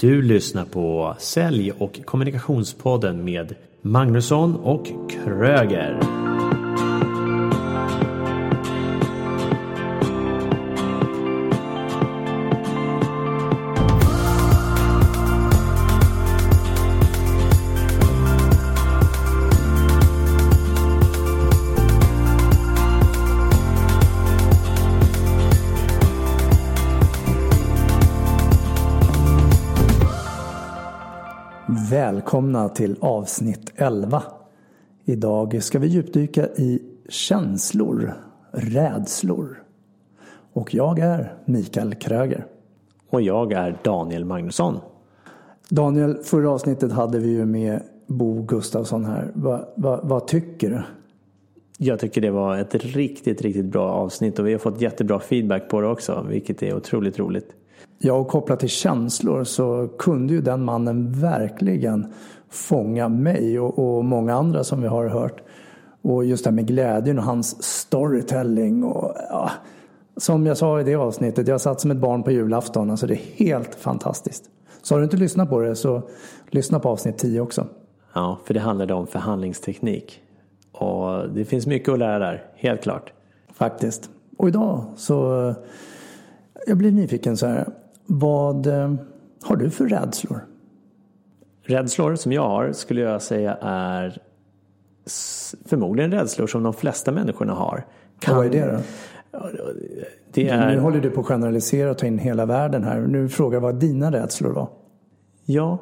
Du lyssnar på Sälj och kommunikationspodden med Magnusson och Kröger. Välkomna till avsnitt 11. Idag ska vi djupdyka i känslor, rädslor. Och jag är Mikael Kröger. Och jag är Daniel Magnusson. Daniel, förra avsnittet hade vi ju med Bo Gustafsson här. Va, va, vad tycker du? Jag tycker det var ett riktigt, riktigt bra avsnitt och vi har fått jättebra feedback på det också, vilket är otroligt roligt. Ja, och kopplat till känslor så kunde ju den mannen verkligen fånga mig och, och många andra som vi har hört. Och just det här med glädjen och hans storytelling. Och, ja, som jag sa i det avsnittet, jag satt som ett barn på julafton. Alltså det är helt fantastiskt. Så har du inte lyssnat på det så lyssna på avsnitt 10 också. Ja, för det handlade om förhandlingsteknik. Och det finns mycket att lära där, helt klart. Faktiskt. Och idag så, jag blir nyfiken så här. Vad eh, har du för rädslor? Rädslor som jag har skulle jag säga är förmodligen rädslor som de flesta människorna har. Kan... Vad är det då? Det är... Nu håller du på att generalisera och ta in hela världen här. Nu frågar vad dina rädslor var. Ja,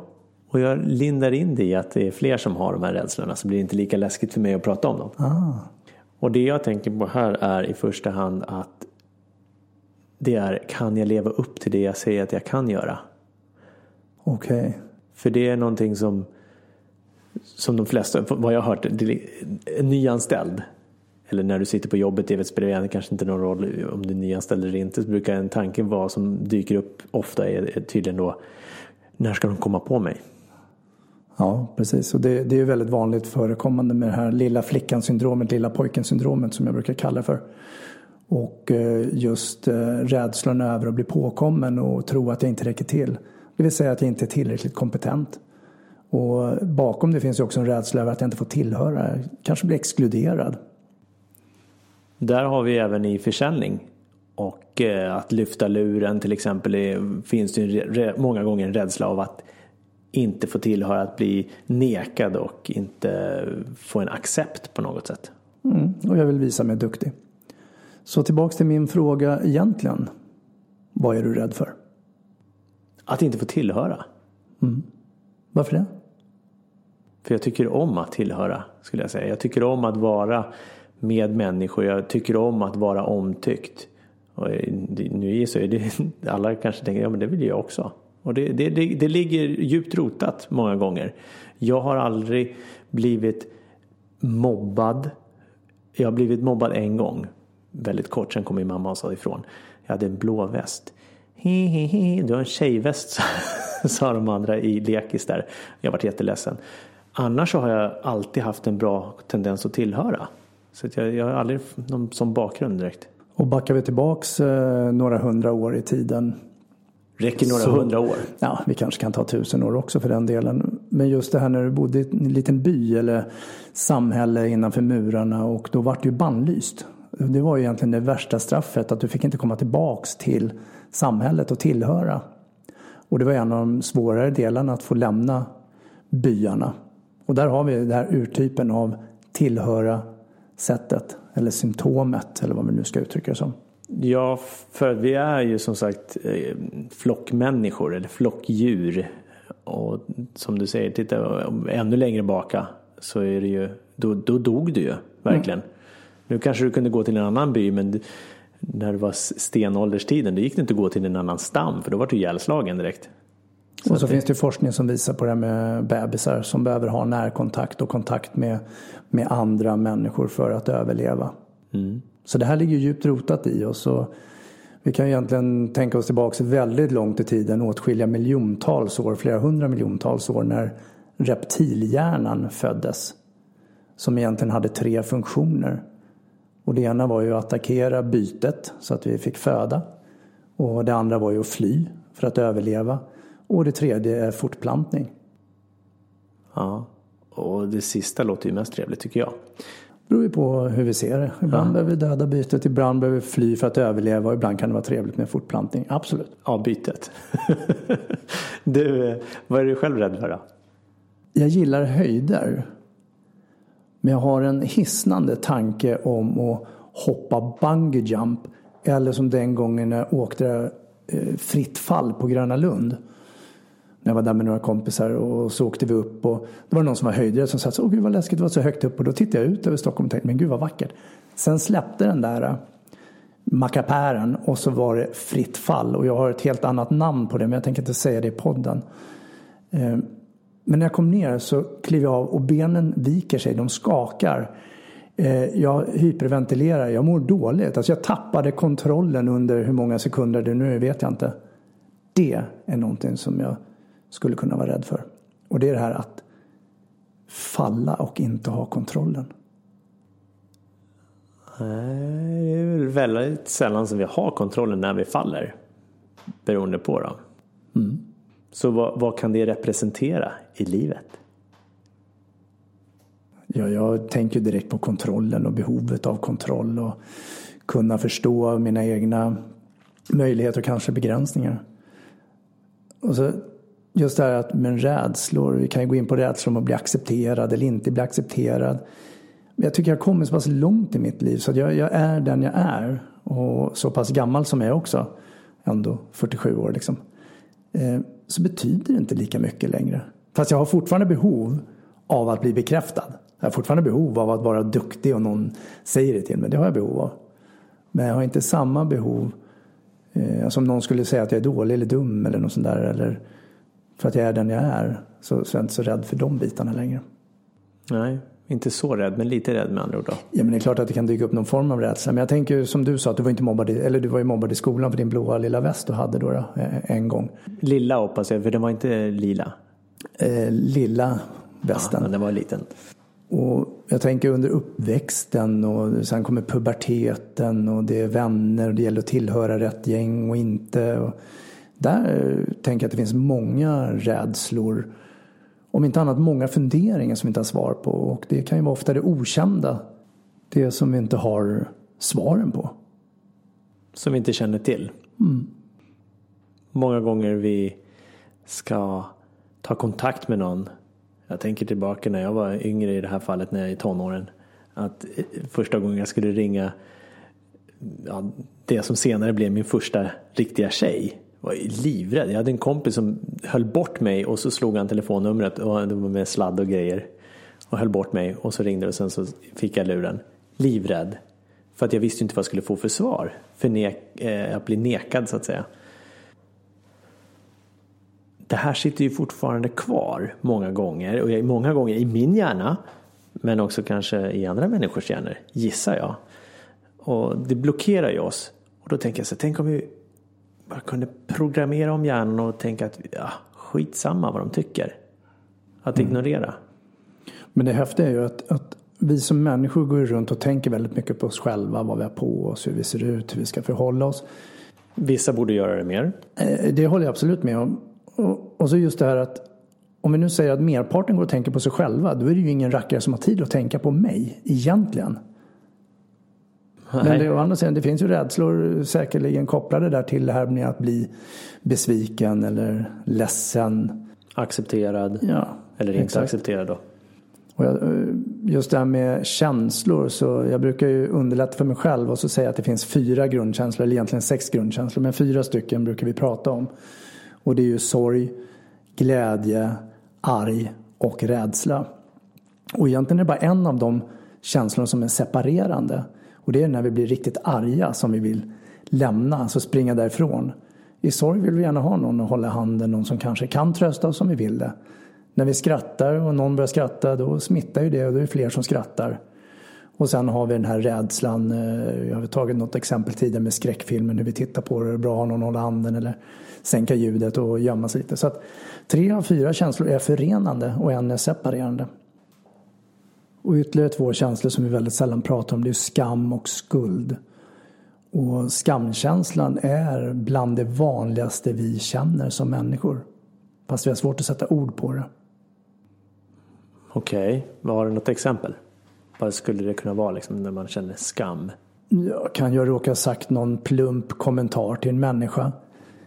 och jag lindar in det i att det är fler som har de här rädslorna så blir det inte lika läskigt för mig att prata om dem. Ah. Och det jag tänker på här är i första hand att det är kan jag leva upp till det jag säger att jag kan göra? Okej. Okay. För det är någonting som som de flesta, vad jag har hört, en nyanställd eller när du sitter på jobbet, det spelar kanske inte någon roll om du är nyanställd eller inte, så brukar en tanke vara som dyker upp ofta är tydligen då när ska de komma på mig? Ja, precis. Och det, det är väldigt vanligt förekommande med det här lilla flickan-syndromet, lilla pojken-syndromet som jag brukar kalla det för. Och eh, just eh, rädslan över att bli påkommen och tro att jag inte räcker till. Det vill säga att jag inte är tillräckligt kompetent. Och bakom det finns ju också en rädsla över att jag inte får tillhöra, kanske bli exkluderad. Där har vi även i försäljning och eh, att lyfta luren till exempel är, finns det ju många gånger en rädsla av att inte få tillhöra, att bli nekad och inte få en accept på något sätt. Mm, och jag vill visa mig duktig. Så tillbaks till min fråga egentligen. Vad är du rädd för? Att inte få tillhöra. Mm. Varför det? För jag tycker om att tillhöra, skulle jag säga. Jag tycker om att vara med människor. Jag tycker om att vara omtyckt. Och nu är så det, alla kanske tänker, ja men det vill jag också. Och det, det, det, det ligger djupt rotat många gånger. Jag har aldrig blivit mobbad. Jag har blivit mobbad en gång väldigt kort. Sen kom min mamma och sa ifrån. Jag hade en blå väst. He, he, he. Du har en tjejväst sa de andra i lekis där. Jag varit jätteledsen. Annars så har jag alltid haft en bra tendens att tillhöra. Så att jag, jag har aldrig någon sån bakgrund direkt. Och backar vi tillbaks eh, några hundra år i tiden. Räcker några så, hundra år? Ja, vi kanske kan ta tusen år också för den delen. Men just det här när du bodde i en liten by eller samhälle innanför murarna och då vart du bannlyst. Det var ju egentligen det värsta straffet, att du fick inte komma tillbaks till samhället och tillhöra. Och det var en av de svårare delarna att få lämna byarna. Och där har vi den här urtypen av tillhöra sättet eller symptomet eller vad vi nu ska uttrycka det som. Ja, för vi är ju som sagt eh, flockmänniskor eller flockdjur. Och som du säger, titta ännu längre baka så är det ju, då, då dog du ju verkligen. Mm. Nu kanske du kunde gå till en annan by men när det var stenålderstiden då gick det inte att gå till en annan stam för då var du ihjälslagen direkt. Så och så det... finns det forskning som visar på det här med bebisar som behöver ha närkontakt och kontakt med, med andra människor för att överleva. Mm. Så det här ligger djupt rotat i oss. Och vi kan egentligen tänka oss tillbaka väldigt långt i tiden, åtskilliga miljontals år, flera hundra miljontals år när reptilhjärnan föddes. Som egentligen hade tre funktioner. Och det ena var ju att attackera bytet så att vi fick föda. Och det andra var ju att fly för att överleva. Och det tredje är fortplantning. Ja, och det sista låter ju mest trevligt tycker jag. Det beror ju på hur vi ser det. Ibland ja. behöver vi döda bytet, ibland behöver vi fly för att överleva och ibland kan det vara trevligt med fortplantning. Absolut. Ja, bytet. du, vad är du själv rädd för då? Jag gillar höjder. Men jag har en hisnande tanke om att hoppa bungee jump. Eller som den gången när jag åkte eh, fritt fall på Gröna Lund. När jag var där med några kompisar och så åkte vi upp och det var någon som var höjdrädd som sa åh gud vad läskigt det var så högt upp och då tittade jag ut över Stockholm och tänkte men gud vad vackert. Sen släppte den där eh, mackapären och så var det fritt fall och jag har ett helt annat namn på det men jag tänker inte säga det i podden. Eh, men när jag kom ner så klev jag av och benen viker sig, de skakar. Eh, jag hyperventilerar, jag mår dåligt. Alltså jag tappade kontrollen under hur många sekunder det nu är, vet jag inte. Det är någonting som jag skulle kunna vara rädd för. Och det är det här att falla och inte ha kontrollen. Nej, det är väl väldigt sällan som vi har kontrollen när vi faller. Beroende på då. Mm. Så vad, vad, kan det representera i livet? Ja, jag tänker direkt på kontrollen och behovet av kontroll och kunna förstå mina egna möjligheter och kanske begränsningar. Och så just det här att med rädslor, vi kan ju gå in på rädslor om att bli accepterad eller inte bli accepterad. Men jag tycker jag har kommit så pass långt i mitt liv så att jag, jag, är den jag är. Och så pass gammal som jag är också, ändå 47 år liksom. Eh, så betyder det inte lika mycket längre. Fast jag har fortfarande behov av att bli bekräftad. Jag har fortfarande behov av att vara duktig och någon säger det till mig. Det har jag behov av. Men jag har inte samma behov eh, som om någon skulle säga att jag är dålig eller dum eller något sånt där. Eller för att jag är den jag är. Så, så är jag inte så rädd för de bitarna längre. Nej, inte så rädd, men lite rädd med andra ord då. Ja, men det är klart att det kan dyka upp någon form av rädsla. Men jag tänker som du sa, att du var inte mobbad, i, eller du var ju mobbad i skolan för din blåa lilla väst du hade då, då eh, en gång. Lilla hoppas jag, för den var inte lila. Eh, lilla västen. Ja, den var liten. Och jag tänker under uppväxten och sen kommer puberteten och det är vänner och det gäller att tillhöra rätt gäng och inte. Och där tänker jag att det finns många rädslor om inte annat många funderingar som vi inte har svar på. Och det kan ju vara ofta det okända. Det som vi inte har svaren på. Som vi inte känner till. Mm. Många gånger vi ska ta kontakt med någon. Jag tänker tillbaka när jag var yngre i det här fallet när jag är i tonåren. Att första gången jag skulle ringa ja, det som senare blev min första riktiga tjej var livrädd. Jag hade en kompis som höll bort mig och så slog han telefonnumret och det var med sladd och grejer. Och höll bort mig och så ringde det och sen så fick jag luren. Livrädd. För att jag visste inte vad jag skulle få för svar. För nek, eh, att bli nekad så att säga. Det här sitter ju fortfarande kvar många gånger och många gånger i min hjärna. Men också kanske i andra människors hjärnor, gissar jag. Och det blockerar ju oss. Och då tänker jag så tänk om vi bara kunde programmera om hjärnan och tänka att ja, skitsamma vad de tycker. Att mm. ignorera. Men det häftiga är ju att, att vi som människor går runt och tänker väldigt mycket på oss själva, vad vi har på oss, hur vi ser ut, hur vi ska förhålla oss. Vissa borde göra det mer. Eh, det håller jag absolut med om. Och, och så just det här att om vi nu säger att merparten går och tänker på sig själva, då är det ju ingen rackare som har tid att tänka på mig egentligen. Men det, å andra sidan, det finns ju rädslor säkerligen kopplade där till det här med att bli besviken eller ledsen. Accepterad. Ja, eller inte exakt. accepterad då. Och jag, just det här med känslor, så jag brukar ju underlätta för mig själv och så säga att det finns fyra grundkänslor, eller egentligen sex grundkänslor, men fyra stycken brukar vi prata om. Och det är ju sorg, glädje, arg och rädsla. Och egentligen är det bara en av de känslorna som är separerande. Och det är när vi blir riktigt arga som vi vill lämna, alltså springa därifrån. I sorg vill vi gärna ha någon att hålla handen, någon som kanske kan trösta oss om vi vill det. När vi skrattar och någon börjar skratta då smittar ju det och då är det fler som skrattar. Och sen har vi den här rädslan. Eh, jag har tagit något exempel tidigare med skräckfilmen, hur vi tittar på det. Det är bra att ha någon att hålla handen eller sänka ljudet och gömma sig lite. Så att tre av fyra känslor är förenande och en är separerande. Och ytterligare två känslor som vi väldigt sällan pratar om det är skam och skuld. Och skamkänslan är bland det vanligaste vi känner som människor. Fast vi har svårt att sätta ord på det. Okej, okay. har du något exempel? Vad skulle det kunna vara liksom, när man känner skam? Ja, kan jag råka ha sagt någon plump kommentar till en människa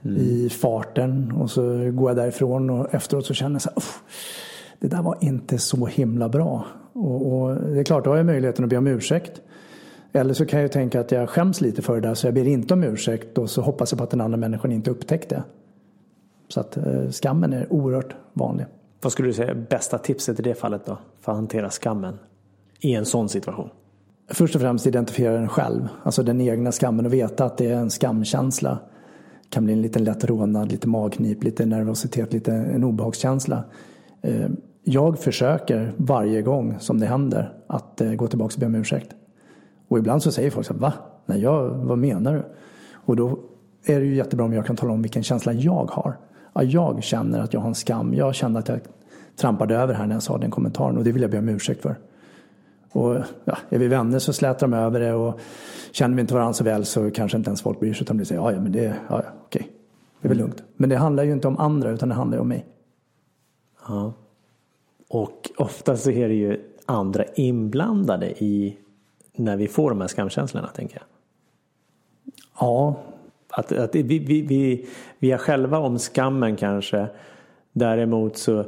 mm. i farten och så går jag därifrån och efteråt så känner jag så här, det där var inte så himla bra. Och, och, det är klart, då har jag möjligheten att be om ursäkt. Eller så kan jag tänka att jag skäms lite för det där så jag ber inte om ursäkt och så hoppas jag på att den andra människan inte upptäckte. Så att eh, skammen är oerhört vanlig. Vad skulle du säga är bästa tipset i det fallet då? För att hantera skammen i en sån situation? Först och främst identifiera den själv. Alltså den egna skammen och veta att det är en skamkänsla. kan bli en liten lätt rånad, lite magknip, lite nervositet, lite en obehagskänsla. Jag försöker varje gång som det händer att eh, gå tillbaka och be om ursäkt. Och ibland så säger folk så här, va? Nej, jag, vad menar du? Och då är det ju jättebra om jag kan tala om vilken känsla jag har. Ja, jag känner att jag har en skam. Jag kände att jag trampade över här när jag sa den kommentaren och det vill jag be om ursäkt för. Och ja, är vi vänner så slätar de över det och känner vi inte varandra så väl så kanske inte ens folk bryr sig utan blir säger ja, ja men det, ja, ja okej, det är väl lugnt. Men det handlar ju inte om andra utan det handlar ju om mig. Ja. Och ofta så är det ju andra inblandade i när vi får de här skamkänslorna, tänker jag. Ja. Att, att vi, vi, vi, vi är själva om skammen kanske. Däremot så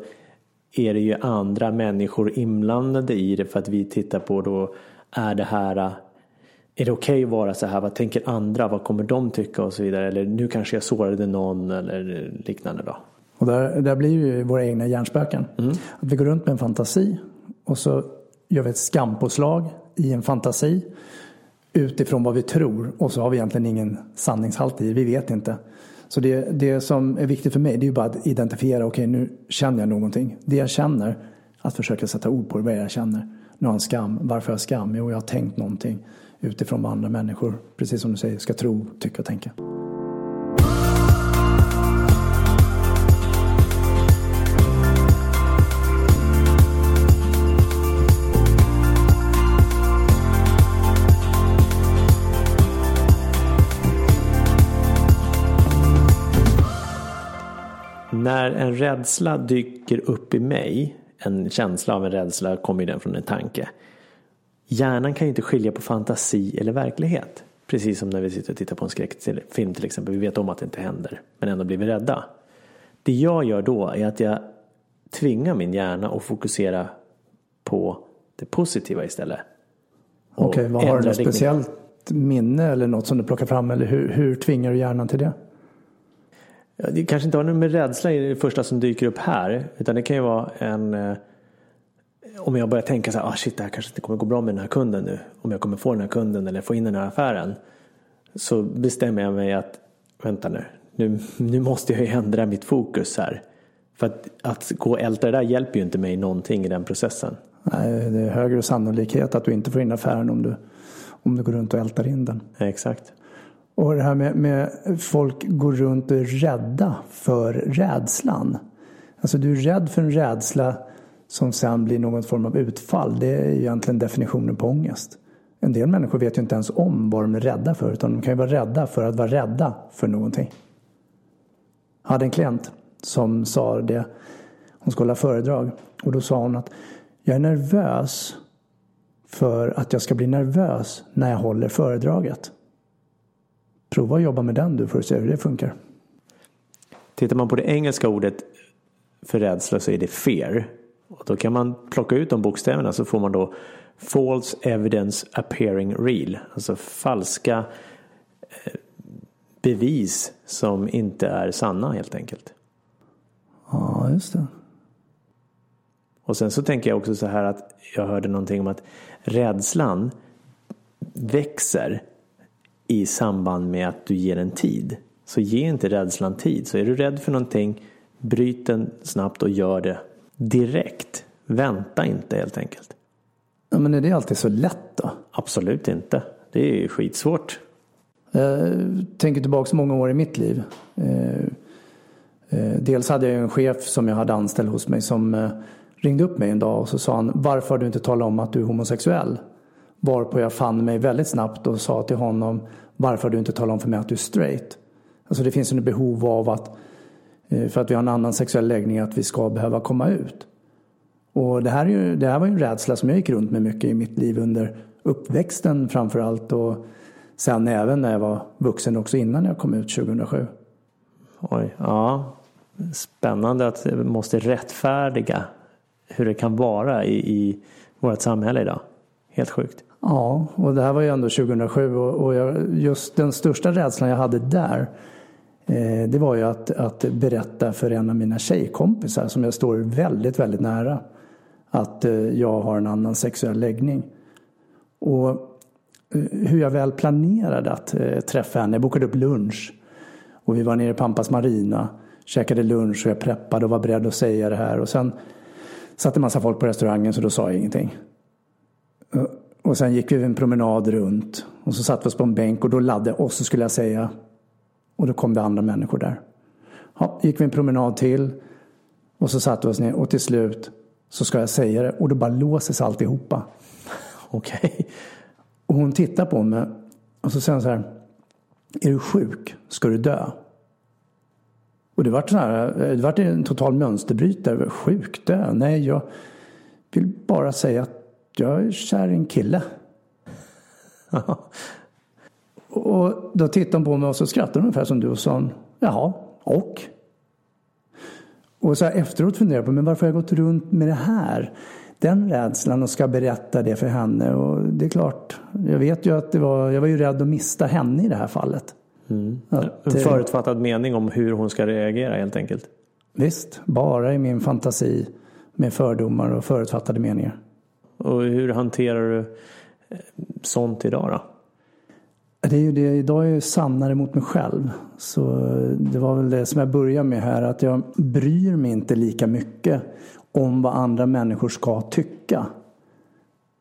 är det ju andra människor inblandade i det för att vi tittar på då är det här är det okej okay att vara så här? Vad tänker andra? Vad kommer de tycka och så vidare? Eller nu kanske jag sårade någon eller liknande då. Och där, där blir ju våra egna hjärnspöken. Mm. Att vi går runt med en fantasi och så gör vi ett skampåslag i en fantasi utifrån vad vi tror och så har vi egentligen ingen sanningshalt i. Vi vet inte. Så det, det som är viktigt för mig det är ju bara att identifiera, okej okay, nu känner jag någonting. Det jag känner, att försöka sätta ord på det, vad jag känner. Nu har jag en skam. Varför har jag skam? Jo, jag har tänkt någonting utifrån vad andra människor, precis som du säger, ska tro, tycka och tänka. En rädsla dyker upp i mig, en känsla av en rädsla kommer den från en tanke. Hjärnan kan ju inte skilja på fantasi eller verklighet. Precis som när vi sitter och tittar på en skräckfilm till exempel. Vi vet om att det inte händer, men ändå blir vi rädda. Det jag gör då är att jag tvingar min hjärna att fokusera på det positiva istället. Okej, okay, vad har du något speciellt minne eller något som du plockar fram? Eller hur, hur tvingar du hjärnan till det? Det kanske inte har något med rädsla i det första som dyker upp här. Utan det kan ju vara en eh, om jag börjar tänka så här, ah shit det här kanske inte kommer gå bra med den här kunden nu. Om jag kommer få den här kunden eller få in den här affären. Så bestämmer jag mig att, vänta nu, nu, nu måste jag ju ändra mitt fokus här. För att, att gå och älta det där hjälper ju inte mig någonting i den processen. Nej, det är högre sannolikhet att du inte får in affären om du, om du går runt och ältar in den. Exakt. Och det här med, med folk går runt och är rädda för rädslan. Alltså du är rädd för en rädsla som sen blir någon form av utfall. Det är egentligen definitionen på ångest. En del människor vet ju inte ens om vad de är rädda för utan de kan ju vara rädda för att vara rädda för någonting. Jag hade en klient som sa det. Hon skulle hålla föredrag och då sa hon att jag är nervös för att jag ska bli nervös när jag håller föredraget. Prova att jobba med den du för att se hur det funkar. Tittar man på det engelska ordet för rädsla så är det fear. Och då kan man plocka ut de bokstäverna så får man då false evidence appearing real. Alltså falska eh, bevis som inte är sanna helt enkelt. Ja, just det. Och sen så tänker jag också så här att jag hörde någonting om att rädslan växer i samband med att du ger den tid. Så ge inte rädslan tid. Så är du rädd för någonting, bryt den snabbt och gör det direkt. Vänta inte helt enkelt. Ja, men är det alltid så lätt då? Absolut inte. Det är ju skitsvårt. Jag tänker tillbaka många år i mitt liv. Eh, eh, dels hade jag en chef som jag hade anställd hos mig som eh, ringde upp mig en dag och så sa han Varför har du inte talat om att du är homosexuell? Varpå jag fann mig väldigt snabbt och sa till honom Varför har du inte talat om för mig att du är straight? Alltså det finns ett behov av att eh, för att vi har en annan sexuell läggning att vi ska behöva komma ut. Och det här, är ju, det här var ju en rädsla som jag gick runt med mycket i mitt liv under uppväxten framför allt och sen även när jag var vuxen också innan jag kom ut 2007. Oj, ja. Spännande att det måste rättfärdiga hur det kan vara i, i vårt samhälle idag. Helt sjukt. Ja, och det här var ju ändå 2007 och, jag, just den största rädslan jag hade där eh, det var ju att, att berätta för en av mina tjejkompisar som jag står väldigt, väldigt nära att eh, jag har en annan sexuell läggning. Och eh, hur jag väl planerade att eh, träffa henne, jag bokade upp lunch och vi var nere i Pampas Marina, käkade lunch och jag preppade och var beredd att säga det här och sen satt en massa folk på restaurangen så då sa jag ingenting. Och sen gick vi en promenad runt och så satt vi oss på en bänk och då laddade och så skulle jag säga och då kom det andra människor där. Ja, gick vi en promenad till och så satte vi oss ner och till slut så ska jag säga det och då bara låses alltihopa. Okej. Okay. Och hon tittar på mig och så säger hon så här. Är du sjuk? Ska du dö? Och det vart, här, det vart en total mönsterbrytare. Sjuk? Dö? Nej, jag vill bara säga att jag är kär i en kille. och då tittade hon på mig och så skrattade hon ungefär som du och sa jaha, och? Och så efteråt funderade jag på, men varför har jag gått runt med det här? Den rädslan och ska berätta det för henne. Och det är klart, jag vet ju att det var, jag var ju rädd att mista henne i det här fallet. Mm. Att, en förutfattad mening om hur hon ska reagera helt enkelt. Visst, bara i min fantasi med fördomar och förutfattade meningar. Och hur hanterar du eh, sånt idag då? Det är ju det, idag är jag sannare mot mig själv. Så eh, det var väl det som jag började med här, att jag bryr mig inte lika mycket om vad andra människor ska tycka.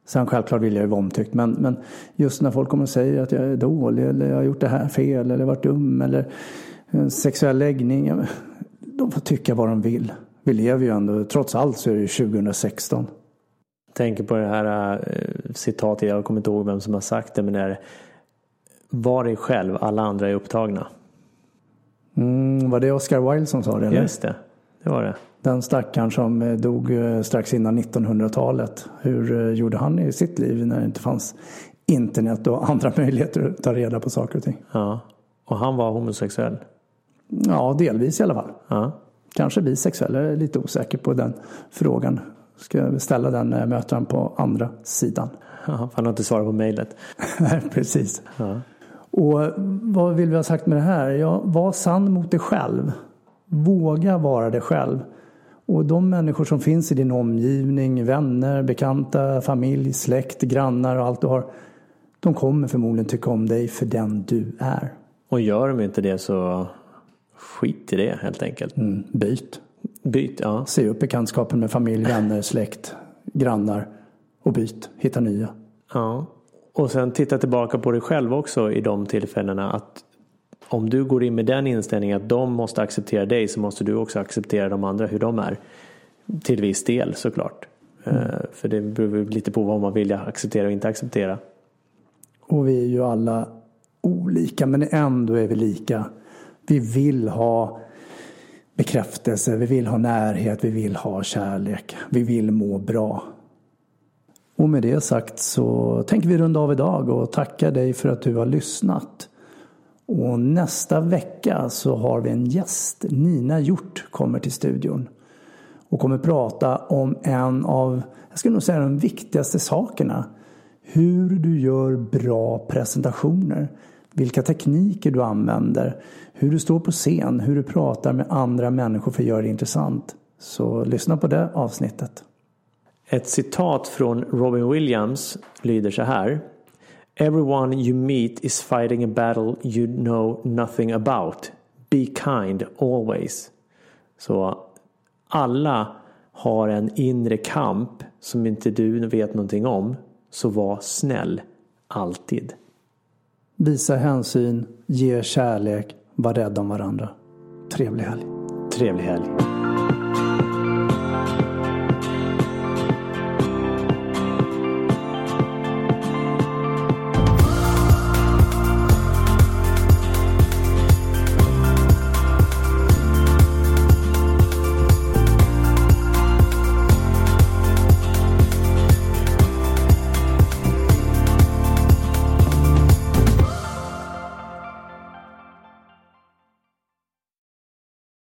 Sen självklart vill jag ju vara omtyckt, men, men just när folk kommer och säger att jag är dålig eller jag har gjort det här fel eller varit dum eller en sexuell läggning. De får tycka vad de vill. Vi lever ju ändå, trots allt så är det 2016 tänker på det här äh, citatet, jag kommer inte ihåg vem som har sagt det, men det är Var dig själv, alla andra är upptagna. Mm, var det Oscar Wilde som sa det? Eller? Just det, det var det. Den stackaren som eh, dog eh, strax innan 1900-talet. Hur gjorde han i sitt liv när det inte fanns internet och andra möjligheter att ta reda på saker och ting? Ja, och han var homosexuell? Ja, delvis i alla fall. Ja. Kanske bisexuell, jag är lite osäker på den frågan. Ska ställa den när jag möter honom på andra sidan. Ja, han har inte svarat på mejlet. Precis. Ja. Och vad vill vi ha sagt med det här? Ja, var sann mot dig själv. Våga vara dig själv. Och de människor som finns i din omgivning, vänner, bekanta, familj, släkt, grannar och allt du har. De kommer förmodligen tycka om dig för den du är. Och gör de inte det så skit i det helt enkelt. Mm, byt. Byt, ja. Se upp bekantskapen med familj, vänner, släkt, grannar och byt. Hitta nya. Ja. Och sen titta tillbaka på dig själv också i de tillfällena. Att om du går in med den inställningen att de måste acceptera dig så måste du också acceptera de andra hur de är. Till viss del såklart. Mm. För det beror lite på vad man vill acceptera och inte acceptera. Och vi är ju alla olika men ändå är vi lika. Vi vill ha bekräftelse, vi vill ha närhet, vi vill ha kärlek, vi vill må bra. Och med det sagt så tänker vi runda av idag och tacka dig för att du har lyssnat. Och nästa vecka så har vi en gäst. Nina Hjort kommer till studion. Och kommer prata om en av, jag skulle nog säga de viktigaste sakerna. Hur du gör bra presentationer. Vilka tekniker du använder hur du står på scen, hur du pratar med andra människor för att göra det intressant. Så lyssna på det avsnittet. Ett citat från Robin Williams lyder så här. Everyone you meet is fighting a battle you know nothing about. Be kind always. Så alla har en inre kamp som inte du vet någonting om. Så var snäll alltid. Visa hänsyn, ge kärlek var rädda om varandra. Trevlig helg. Trevlig helg.